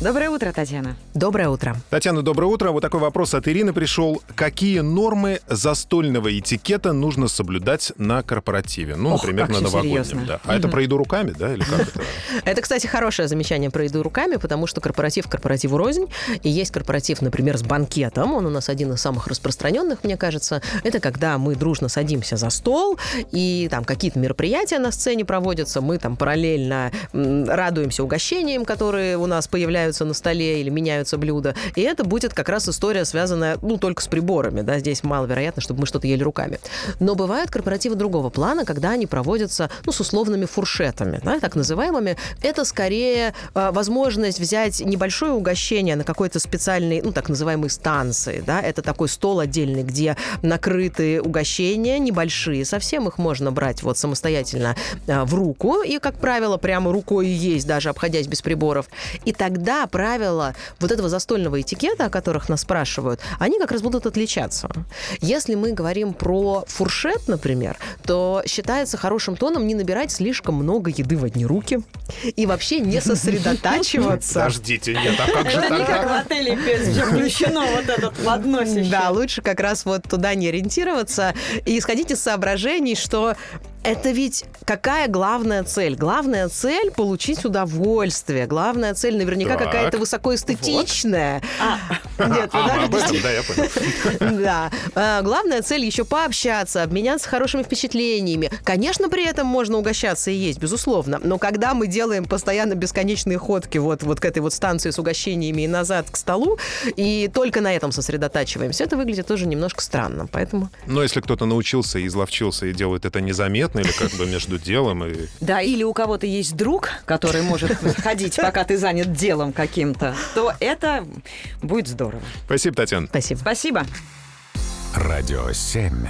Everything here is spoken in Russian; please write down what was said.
Доброе утро, Татьяна. Доброе утро. Татьяна, доброе утро. Вот такой вопрос от Ирины пришел. Какие нормы застольного этикета нужно соблюдать на корпоративе? Ну, Ох, например, как на новогоднем. серьезно. Да. А это про еду руками, да? Или как это? Это, кстати, хорошее замечание про еду руками, потому что корпоратив корпоративу рознь. И есть корпоратив, например, с банкетом. Он у нас один из самых распространенных, мне кажется. Это когда мы дружно садимся за стол, и там какие-то мероприятия на сцене проводятся. Мы там параллельно радуемся угощениям, которые у нас появляются на столе или меняются блюда. И это будет как раз история, связанная, ну, только с приборами. Да? Здесь маловероятно, чтобы мы что-то ели руками. Но бывают корпоративы другого плана, когда они проводятся, ну, с условными фуршетами, да, так называемыми. Это скорее э, возможность взять небольшое угощение на какой-то специальной, ну, так называемой станции, да, это такой стол отдельный, где накрыты угощения небольшие, совсем их можно брать вот самостоятельно э, в руку, и, как правило, прямо рукой есть, даже обходясь без приборов. И тогда правила вот этого застольного этикета, о которых нас спрашивают, они как раз будут отличаться. Если мы говорим про фуршет, например, то считается хорошим тоном не набирать слишком много еды в одни руки и вообще не сосредотачиваться. Подождите, нет, а как же Это не как в тогда? отеле без включено вот этот подносище. Да, лучше как раз вот туда не ориентироваться и исходить из соображений, что это ведь какая главная цель? Главная цель – получить удовольствие. Главная цель наверняка Так. какая-то высокоэстетичная. А, Нет, А, подождите. об этом, да, я понял. Да. А, Главная цель еще пообщаться, обменяться хорошими впечатлениями. Конечно, при этом можно угощаться и есть, безусловно. Но когда мы делаем постоянно бесконечные ходки вот, вот к этой вот станции с угощениями и назад к столу, и только на этом сосредотачиваемся, это выглядит тоже немножко странно. Поэтому Но если кто-то научился и изловчился и делает это незаметно или как бы между делом и... Да, или у кого-то есть друг, который может ходить, пока ты занят делом каким-то, то это будет здорово. Спасибо, Татьяна. спасибо. Спасибо. Радио 7.